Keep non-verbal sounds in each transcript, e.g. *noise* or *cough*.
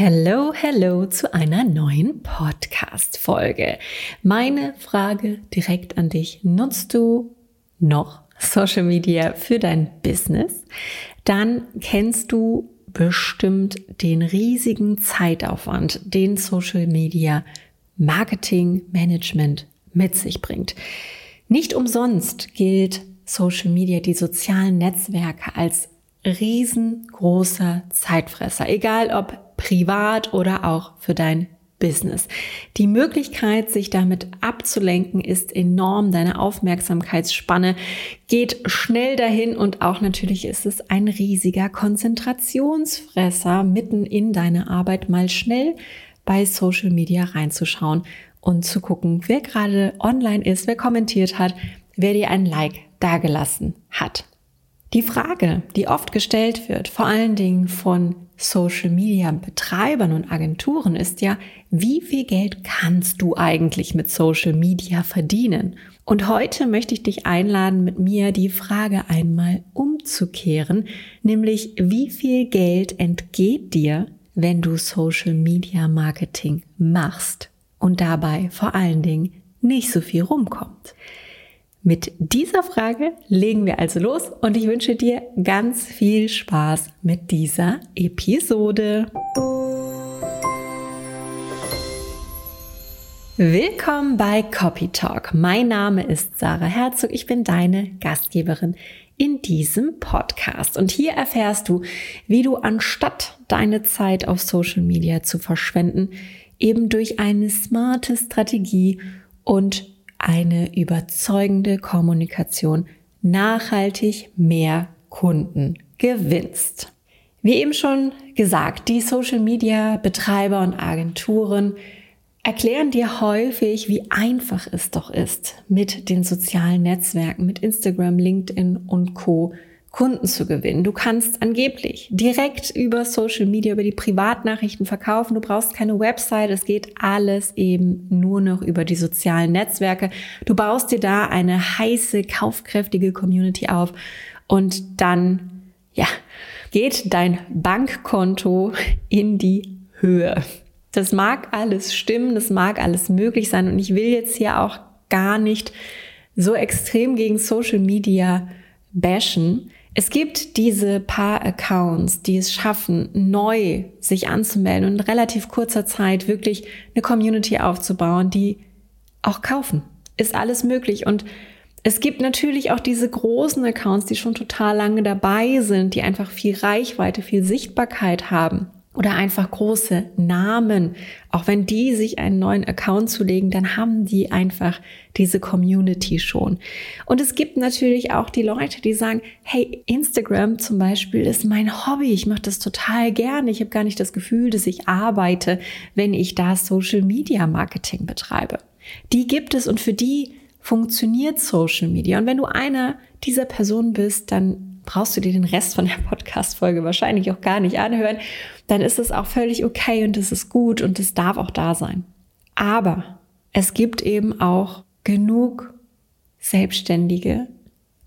Hello, hello zu einer neuen Podcast-Folge. Meine Frage direkt an dich. Nutzt du noch Social Media für dein Business? Dann kennst du bestimmt den riesigen Zeitaufwand, den Social Media Marketing Management mit sich bringt. Nicht umsonst gilt Social Media, die sozialen Netzwerke als riesengroßer Zeitfresser, egal ob privat oder auch für dein Business. Die Möglichkeit, sich damit abzulenken, ist enorm. Deine Aufmerksamkeitsspanne geht schnell dahin und auch natürlich ist es ein riesiger Konzentrationsfresser, mitten in deine Arbeit mal schnell bei Social Media reinzuschauen und zu gucken, wer gerade online ist, wer kommentiert hat, wer dir ein Like dagelassen hat. Die Frage, die oft gestellt wird, vor allen Dingen von Social Media Betreibern und Agenturen, ist ja, wie viel Geld kannst du eigentlich mit Social Media verdienen? Und heute möchte ich dich einladen, mit mir die Frage einmal umzukehren, nämlich wie viel Geld entgeht dir, wenn du Social Media Marketing machst und dabei vor allen Dingen nicht so viel rumkommt? Mit dieser Frage legen wir also los und ich wünsche dir ganz viel Spaß mit dieser Episode. Willkommen bei Copy Talk. Mein Name ist Sarah Herzog. Ich bin deine Gastgeberin in diesem Podcast. Und hier erfährst du, wie du anstatt deine Zeit auf Social Media zu verschwenden, eben durch eine smarte Strategie und eine überzeugende Kommunikation nachhaltig mehr Kunden gewinnst. Wie eben schon gesagt, die Social Media Betreiber und Agenturen erklären dir häufig, wie einfach es doch ist, mit den sozialen Netzwerken, mit Instagram, LinkedIn und Co Kunden zu gewinnen. Du kannst angeblich direkt über Social Media, über die Privatnachrichten verkaufen. Du brauchst keine Website. Es geht alles eben nur noch über die sozialen Netzwerke. Du baust dir da eine heiße, kaufkräftige Community auf und dann, ja, geht dein Bankkonto in die Höhe. Das mag alles stimmen, das mag alles möglich sein und ich will jetzt hier auch gar nicht so extrem gegen Social Media bashen. Es gibt diese paar Accounts, die es schaffen, neu sich anzumelden und in relativ kurzer Zeit wirklich eine Community aufzubauen, die auch kaufen. Ist alles möglich. Und es gibt natürlich auch diese großen Accounts, die schon total lange dabei sind, die einfach viel Reichweite, viel Sichtbarkeit haben oder einfach große Namen, auch wenn die sich einen neuen Account zulegen, dann haben die einfach diese Community schon. Und es gibt natürlich auch die Leute, die sagen, hey, Instagram zum Beispiel ist mein Hobby, ich mache das total gerne, ich habe gar nicht das Gefühl, dass ich arbeite, wenn ich da Social Media Marketing betreibe. Die gibt es und für die funktioniert Social Media. Und wenn du einer dieser Personen bist, dann brauchst du dir den Rest von der Podcast-Folge wahrscheinlich auch gar nicht anhören. Dann ist es auch völlig okay und es ist gut und es darf auch da sein. Aber es gibt eben auch genug Selbstständige,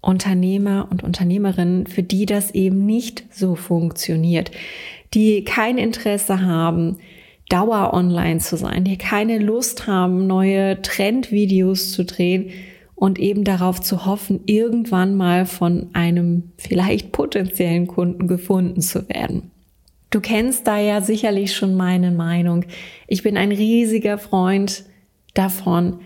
Unternehmer und Unternehmerinnen, für die das eben nicht so funktioniert, die kein Interesse haben, Dauer online zu sein, die keine Lust haben, neue Trendvideos zu drehen, und eben darauf zu hoffen, irgendwann mal von einem vielleicht potenziellen Kunden gefunden zu werden. Du kennst da ja sicherlich schon meine Meinung. Ich bin ein riesiger Freund davon,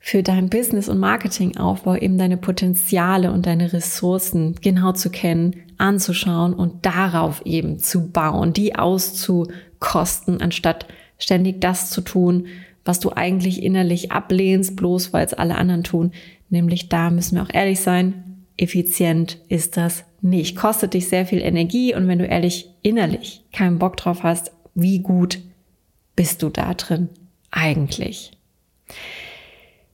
für dein Business- und Marketingaufbau eben deine Potenziale und deine Ressourcen genau zu kennen, anzuschauen und darauf eben zu bauen, die auszukosten, anstatt ständig das zu tun, was du eigentlich innerlich ablehnst, bloß weil es alle anderen tun. Nämlich da müssen wir auch ehrlich sein, effizient ist das nicht. Kostet dich sehr viel Energie und wenn du ehrlich innerlich keinen Bock drauf hast, wie gut bist du da drin eigentlich?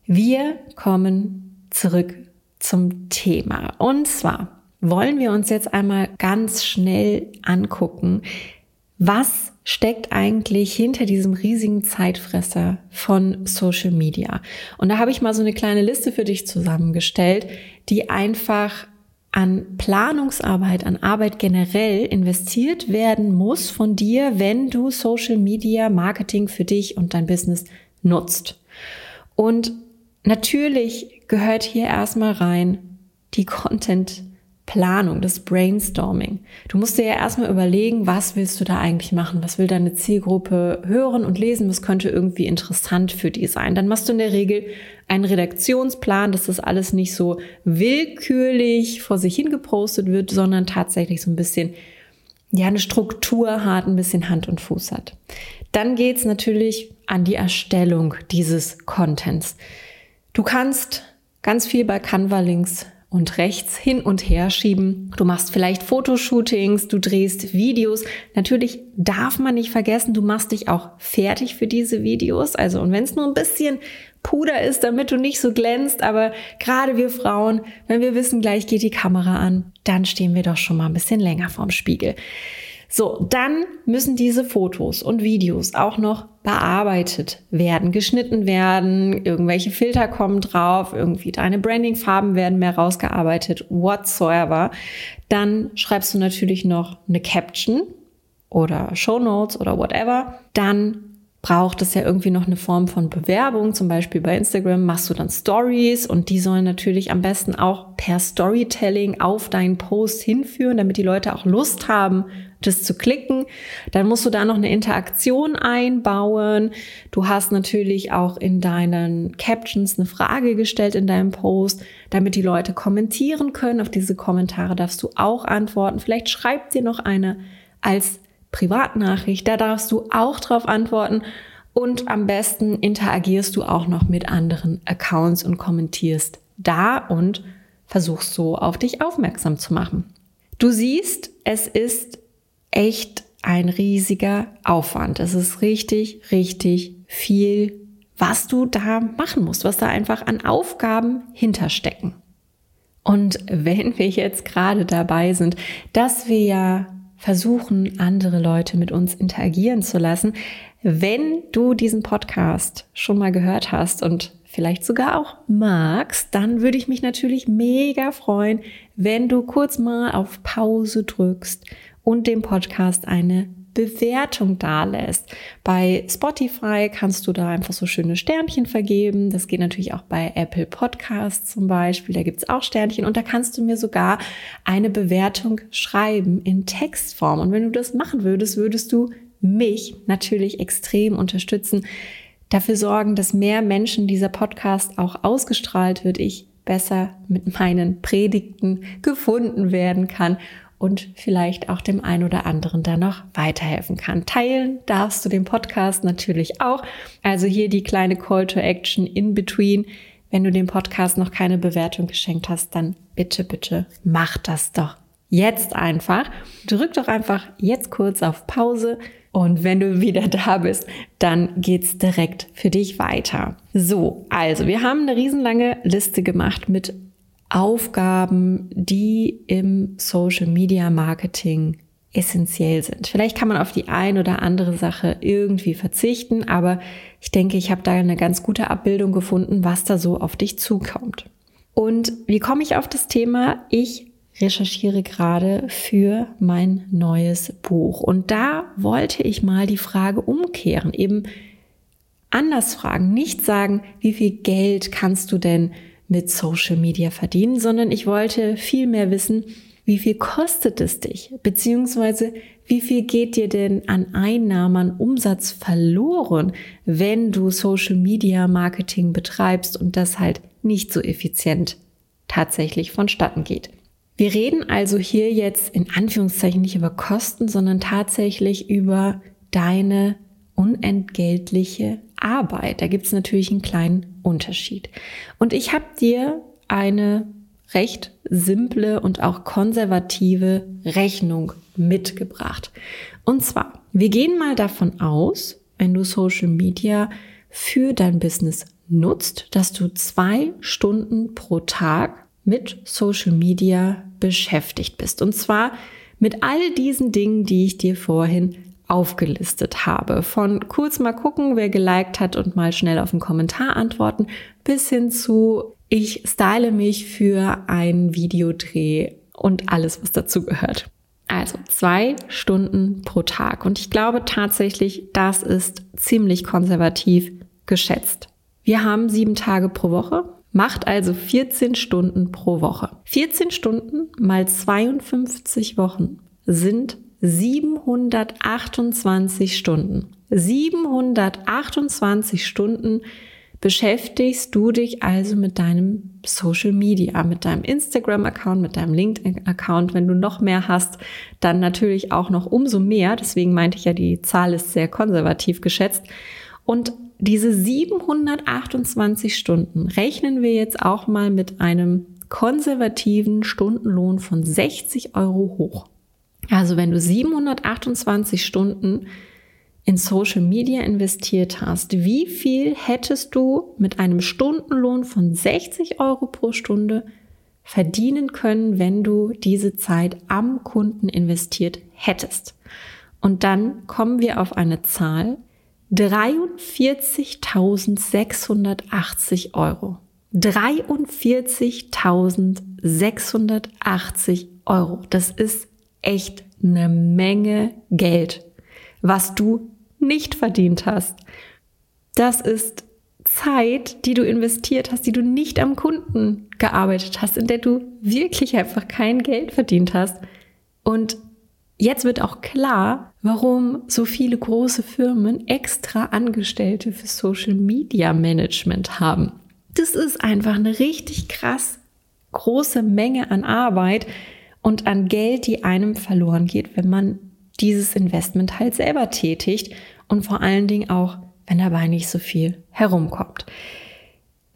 Wir kommen zurück zum Thema. Und zwar wollen wir uns jetzt einmal ganz schnell angucken, was steckt eigentlich hinter diesem riesigen Zeitfresser von Social Media? Und da habe ich mal so eine kleine Liste für dich zusammengestellt, die einfach an Planungsarbeit, an Arbeit generell investiert werden muss von dir, wenn du Social Media Marketing für dich und dein Business nutzt. Und natürlich gehört hier erstmal rein die Content Planung, das Brainstorming. Du musst dir ja erstmal überlegen, was willst du da eigentlich machen? Was will deine Zielgruppe hören und lesen? Was könnte irgendwie interessant für die sein? Dann machst du in der Regel einen Redaktionsplan, dass das alles nicht so willkürlich vor sich hingepostet wird, sondern tatsächlich so ein bisschen, ja, eine Struktur hat, ein bisschen Hand und Fuß hat. Dann geht's natürlich an die Erstellung dieses Contents. Du kannst ganz viel bei Canva links und rechts hin und her schieben. Du machst vielleicht Fotoshootings, du drehst Videos. Natürlich darf man nicht vergessen, du machst dich auch fertig für diese Videos. Also, und wenn es nur ein bisschen Puder ist, damit du nicht so glänzt, aber gerade wir Frauen, wenn wir wissen, gleich geht die Kamera an, dann stehen wir doch schon mal ein bisschen länger vorm Spiegel. So, dann müssen diese Fotos und Videos auch noch bearbeitet werden, geschnitten werden, irgendwelche Filter kommen drauf, irgendwie deine Brandingfarben werden mehr rausgearbeitet, whatsoever. Dann schreibst du natürlich noch eine Caption oder Show Notes oder whatever. Dann braucht es ja irgendwie noch eine Form von Bewerbung. Zum Beispiel bei Instagram machst du dann Stories und die sollen natürlich am besten auch per Storytelling auf deinen Post hinführen, damit die Leute auch Lust haben, das zu klicken. Dann musst du da noch eine Interaktion einbauen. Du hast natürlich auch in deinen Captions eine Frage gestellt in deinem Post, damit die Leute kommentieren können. Auf diese Kommentare darfst du auch antworten. Vielleicht schreibt dir noch eine als Privatnachricht. Da darfst du auch drauf antworten. Und am besten interagierst du auch noch mit anderen Accounts und kommentierst da und versuchst so auf dich aufmerksam zu machen. Du siehst, es ist echt ein riesiger Aufwand. Es ist richtig, richtig viel, was du da machen musst, was da einfach an Aufgaben hinterstecken. Und wenn wir jetzt gerade dabei sind, dass wir ja versuchen, andere Leute mit uns interagieren zu lassen, wenn du diesen Podcast schon mal gehört hast und vielleicht sogar auch magst, dann würde ich mich natürlich mega freuen, wenn du kurz mal auf Pause drückst und dem Podcast eine Bewertung dalässt. Bei Spotify kannst du da einfach so schöne Sternchen vergeben. Das geht natürlich auch bei Apple Podcasts zum Beispiel. Da gibt's auch Sternchen und da kannst du mir sogar eine Bewertung schreiben in Textform. Und wenn du das machen würdest, würdest du mich natürlich extrem unterstützen, dafür sorgen, dass mehr Menschen dieser Podcast auch ausgestrahlt wird, ich besser mit meinen Predigten gefunden werden kann und vielleicht auch dem einen oder anderen da noch weiterhelfen kann. Teilen darfst du den Podcast natürlich auch. Also hier die kleine Call to Action in between. Wenn du dem Podcast noch keine Bewertung geschenkt hast, dann bitte, bitte mach das doch jetzt einfach. Drück doch einfach jetzt kurz auf Pause und wenn du wieder *laughs* da bist, dann geht's direkt für dich weiter. So, also wir haben eine riesenlange Liste gemacht mit Aufgaben, die im Social Media Marketing essentiell sind. Vielleicht kann man auf die ein oder andere Sache irgendwie verzichten, aber ich denke, ich habe da eine ganz gute Abbildung gefunden, was da so auf dich zukommt. Und wie komme ich auf das Thema? Ich recherchiere gerade für mein neues Buch. Und da wollte ich mal die Frage umkehren, eben anders fragen, nicht sagen, wie viel Geld kannst du denn mit Social Media verdienen, sondern ich wollte viel mehr wissen, wie viel kostet es dich? Beziehungsweise wie viel geht dir denn an Einnahmen, an Umsatz verloren, wenn du Social Media Marketing betreibst und das halt nicht so effizient tatsächlich vonstatten geht? Wir reden also hier jetzt in Anführungszeichen nicht über Kosten, sondern tatsächlich über deine unentgeltliche Arbeit. Da gibt es natürlich einen kleinen Unterschied. Und ich habe dir eine recht simple und auch konservative Rechnung mitgebracht. Und zwar, wir gehen mal davon aus, wenn du Social Media für dein Business nutzt, dass du zwei Stunden pro Tag mit Social Media beschäftigt bist. Und zwar mit all diesen Dingen, die ich dir vorhin aufgelistet habe. Von kurz mal gucken, wer geliked hat und mal schnell auf einen Kommentar antworten, bis hin zu ich style mich für einen Videodreh und alles, was dazu gehört. Also zwei Stunden pro Tag. Und ich glaube tatsächlich, das ist ziemlich konservativ geschätzt. Wir haben sieben Tage pro Woche, macht also 14 Stunden pro Woche. 14 Stunden mal 52 Wochen sind 728 Stunden. 728 Stunden beschäftigst du dich also mit deinem Social Media, mit deinem Instagram-Account, mit deinem LinkedIn-Account. Wenn du noch mehr hast, dann natürlich auch noch umso mehr. Deswegen meinte ich ja, die Zahl ist sehr konservativ geschätzt. Und diese 728 Stunden rechnen wir jetzt auch mal mit einem konservativen Stundenlohn von 60 Euro hoch. Also wenn du 728 Stunden in Social Media investiert hast, wie viel hättest du mit einem Stundenlohn von 60 Euro pro Stunde verdienen können, wenn du diese Zeit am Kunden investiert hättest? Und dann kommen wir auf eine Zahl 43.680 Euro. 43.680 Euro. Das ist echt eine Menge Geld, was du nicht verdient hast. Das ist Zeit, die du investiert hast, die du nicht am Kunden gearbeitet hast, in der du wirklich einfach kein Geld verdient hast. Und jetzt wird auch klar, warum so viele große Firmen extra Angestellte für Social Media Management haben. Das ist einfach eine richtig krass große Menge an Arbeit und an Geld, die einem verloren geht, wenn man dieses Investment halt selber tätigt und vor allen Dingen auch, wenn dabei nicht so viel herumkommt.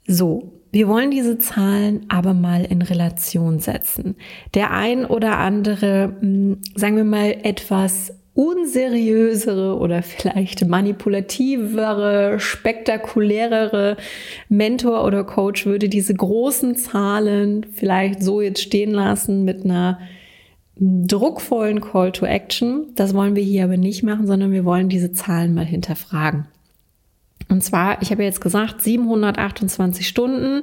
So, wir wollen diese Zahlen aber mal in Relation setzen. Der ein oder andere, hm, sagen wir mal, etwas unseriösere oder vielleicht manipulativere, spektakulärere Mentor oder Coach würde diese großen Zahlen vielleicht so jetzt stehen lassen mit einer druckvollen Call to Action. Das wollen wir hier aber nicht machen, sondern wir wollen diese Zahlen mal hinterfragen. Und zwar, ich habe jetzt gesagt, 728 Stunden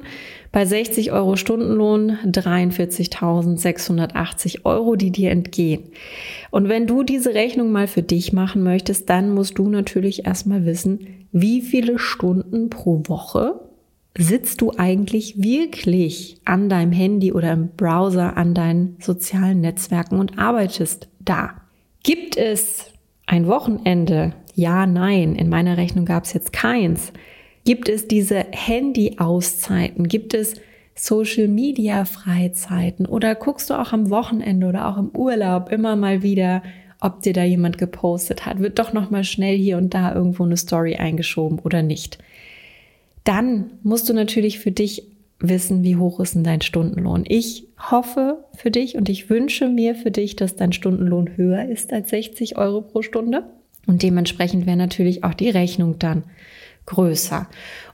bei 60 Euro Stundenlohn, 43.680 Euro, die dir entgehen. Und wenn du diese Rechnung mal für dich machen möchtest, dann musst du natürlich erstmal wissen, wie viele Stunden pro Woche sitzt du eigentlich wirklich an deinem Handy oder im Browser an deinen sozialen Netzwerken und arbeitest da? Gibt es ein Wochenende? Ja, nein. In meiner Rechnung gab es jetzt keins. Gibt es diese Handy-Auszeiten? Gibt es Social-Media-Freizeiten? Oder guckst du auch am Wochenende oder auch im Urlaub immer mal wieder, ob dir da jemand gepostet hat? Wird doch noch mal schnell hier und da irgendwo eine Story eingeschoben oder nicht? dann musst du natürlich für dich wissen, wie hoch ist denn dein Stundenlohn. Ich hoffe für dich und ich wünsche mir für dich, dass dein Stundenlohn höher ist als 60 Euro pro Stunde. Und dementsprechend wäre natürlich auch die Rechnung dann größer.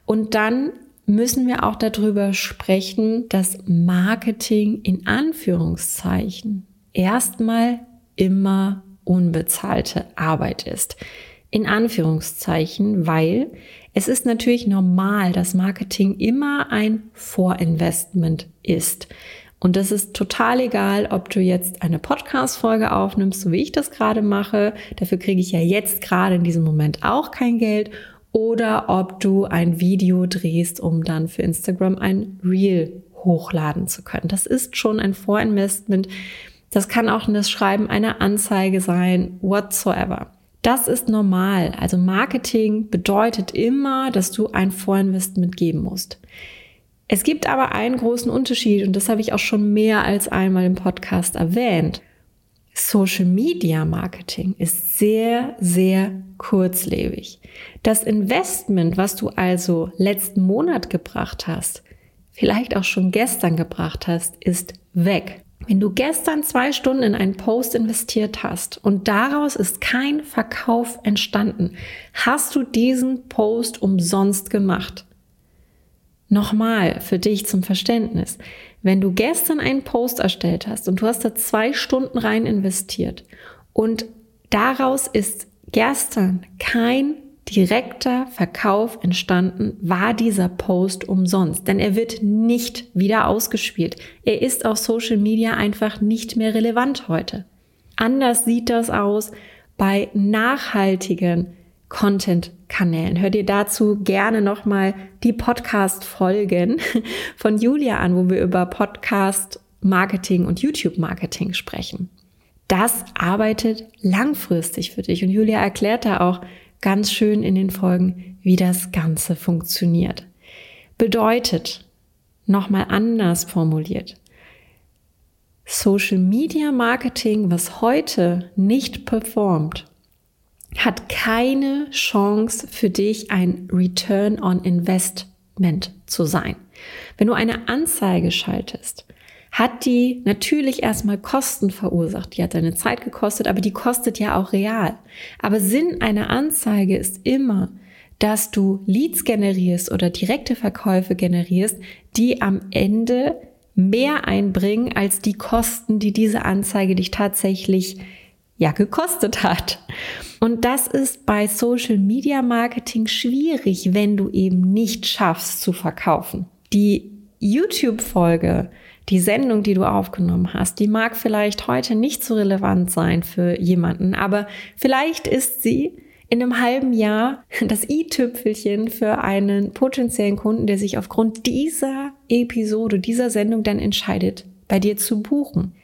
Und dann müssen wir auch darüber sprechen, dass Marketing in Anführungszeichen erstmal immer unbezahlte Arbeit ist. In Anführungszeichen, weil es ist natürlich normal, dass Marketing immer ein Vorinvestment ist. Und das ist total egal, ob du jetzt eine Podcast-Folge aufnimmst, so wie ich das gerade mache. Dafür kriege ich ja jetzt gerade in diesem Moment auch kein Geld. Oder ob du ein Video drehst, um dann für Instagram ein Reel hochladen zu können. Das ist schon ein Vorinvestment. Das kann auch das Schreiben einer Anzeige sein, whatsoever. Das ist normal. Also Marketing bedeutet immer, dass du ein Vorinvestment geben musst. Es gibt aber einen großen Unterschied und das habe ich auch schon mehr als einmal im Podcast erwähnt. Social Media Marketing ist sehr, sehr kurzlebig. Das Investment, was du also letzten Monat gebracht hast, vielleicht auch schon gestern gebracht hast, ist weg. Wenn du gestern zwei Stunden in einen Post investiert hast und daraus ist kein Verkauf entstanden, hast du diesen Post umsonst gemacht. Nochmal für dich zum Verständnis. Wenn du gestern einen Post erstellt hast und du hast da zwei Stunden rein investiert und daraus ist gestern kein direkter Verkauf entstanden, war dieser Post umsonst, denn er wird nicht wieder ausgespielt. Er ist auf Social Media einfach nicht mehr relevant heute. Anders sieht das aus bei nachhaltigen Content-Kanälen. Hör dir dazu gerne nochmal die Podcast-Folgen *laughs* von Julia an, wo wir über Podcast-Marketing und YouTube-Marketing sprechen. Das arbeitet langfristig für dich und Julia erklärt da auch ganz schön in den Folgen, wie das Ganze funktioniert. Bedeutet, nochmal anders formuliert, Social Media Marketing, was heute nicht performt, hat keine Chance für dich ein Return on Investment zu sein. Wenn du eine Anzeige schaltest, hat die natürlich erstmal Kosten verursacht. Die hat deine Zeit gekostet, aber die kostet ja auch real. Aber Sinn einer Anzeige ist immer, dass du Leads generierst oder direkte Verkäufe generierst, die am Ende mehr einbringen als die Kosten, die diese Anzeige dich tatsächlich ja gekostet hat. Und das ist bei Social Media Marketing schwierig, wenn du eben nicht schaffst zu verkaufen. Die YouTube-Folge, die Sendung, die du aufgenommen hast, die mag vielleicht heute nicht so relevant sein für jemanden, aber vielleicht ist sie in einem halben Jahr *laughs* das i-Tüpfelchen für einen potenziellen Kunden, der sich aufgrund dieser Episode, dieser Sendung dann entscheidet, bei dir zu buchen.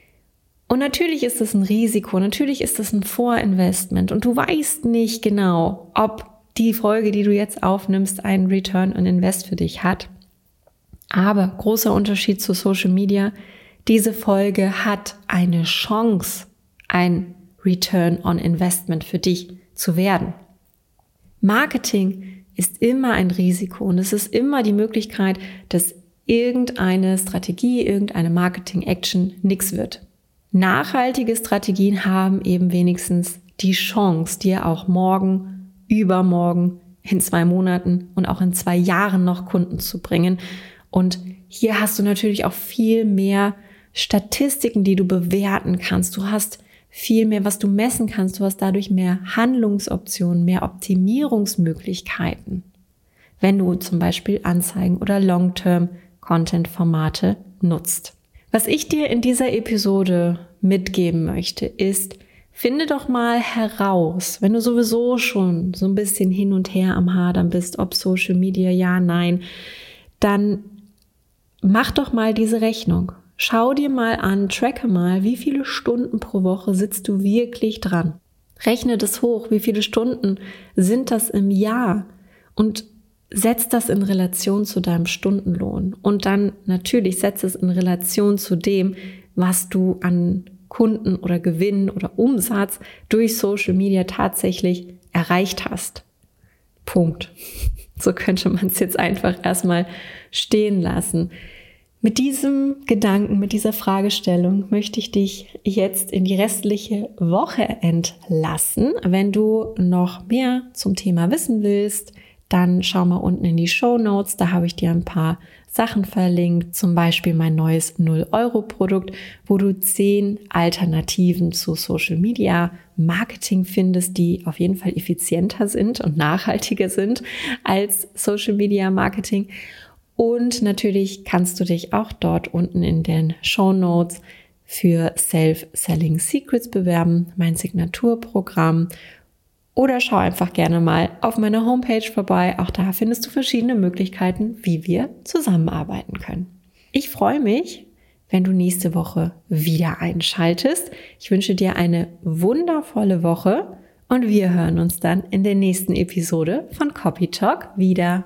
Und natürlich ist es ein Risiko, natürlich ist es ein Vorinvestment und du weißt nicht genau, ob die Folge, die du jetzt aufnimmst, einen Return on Invest für dich hat. Aber großer Unterschied zu Social Media, diese Folge hat eine Chance, ein Return on Investment für dich zu werden. Marketing ist immer ein Risiko und es ist immer die Möglichkeit, dass irgendeine Strategie, irgendeine Marketing-Action nichts wird. Nachhaltige Strategien haben eben wenigstens die Chance, dir auch morgen, übermorgen, in zwei Monaten und auch in zwei Jahren noch Kunden zu bringen und hier hast du natürlich auch viel mehr Statistiken, die du bewerten kannst. Du hast viel mehr, was du messen kannst. Du hast dadurch mehr Handlungsoptionen, mehr Optimierungsmöglichkeiten, wenn du zum Beispiel Anzeigen oder Long-Term-Content-Formate nutzt. Was ich dir in dieser Episode mitgeben möchte, ist, finde doch mal heraus, wenn du sowieso schon so ein bisschen hin und her am Hadern bist, ob Social Media ja, nein, dann mach doch mal diese Rechnung. Schau dir mal an, tracke mal, wie viele Stunden pro Woche sitzt du wirklich dran. Rechne das hoch, wie viele Stunden sind das im Jahr und setz das in Relation zu deinem Stundenlohn. Und dann natürlich setz es in Relation zu dem, was du an Kunden oder Gewinn oder Umsatz durch Social Media tatsächlich erreicht hast. Punkt. *laughs* So könnte man es jetzt einfach erstmal stehen lassen. Mit diesem Gedanken, mit dieser Fragestellung möchte ich dich jetzt in die restliche Woche entlassen. Wenn du noch mehr zum Thema wissen willst, dann schau mal unten in die Show Notes. Da habe ich dir ein paar Sachen verlinkt, zum Beispiel mein neues 0-Euro-Produkt, wo du zehn Alternativen zu Social Media Marketing findest, die auf jeden Fall effizienter sind und nachhaltiger sind als Social Media Marketing. Und natürlich kannst du dich auch dort unten in den Show Notes für Self-Selling Secrets bewerben, mein Signaturprogramm oder schau einfach gerne mal auf meiner Homepage vorbei. Auch da findest du verschiedene Möglichkeiten, wie wir zusammenarbeiten können. Ich freue mich, wenn du nächste Woche wieder einschaltest. Ich wünsche dir eine wundervolle Woche und wir hören uns dann in der nächsten Episode von Copy Talk wieder.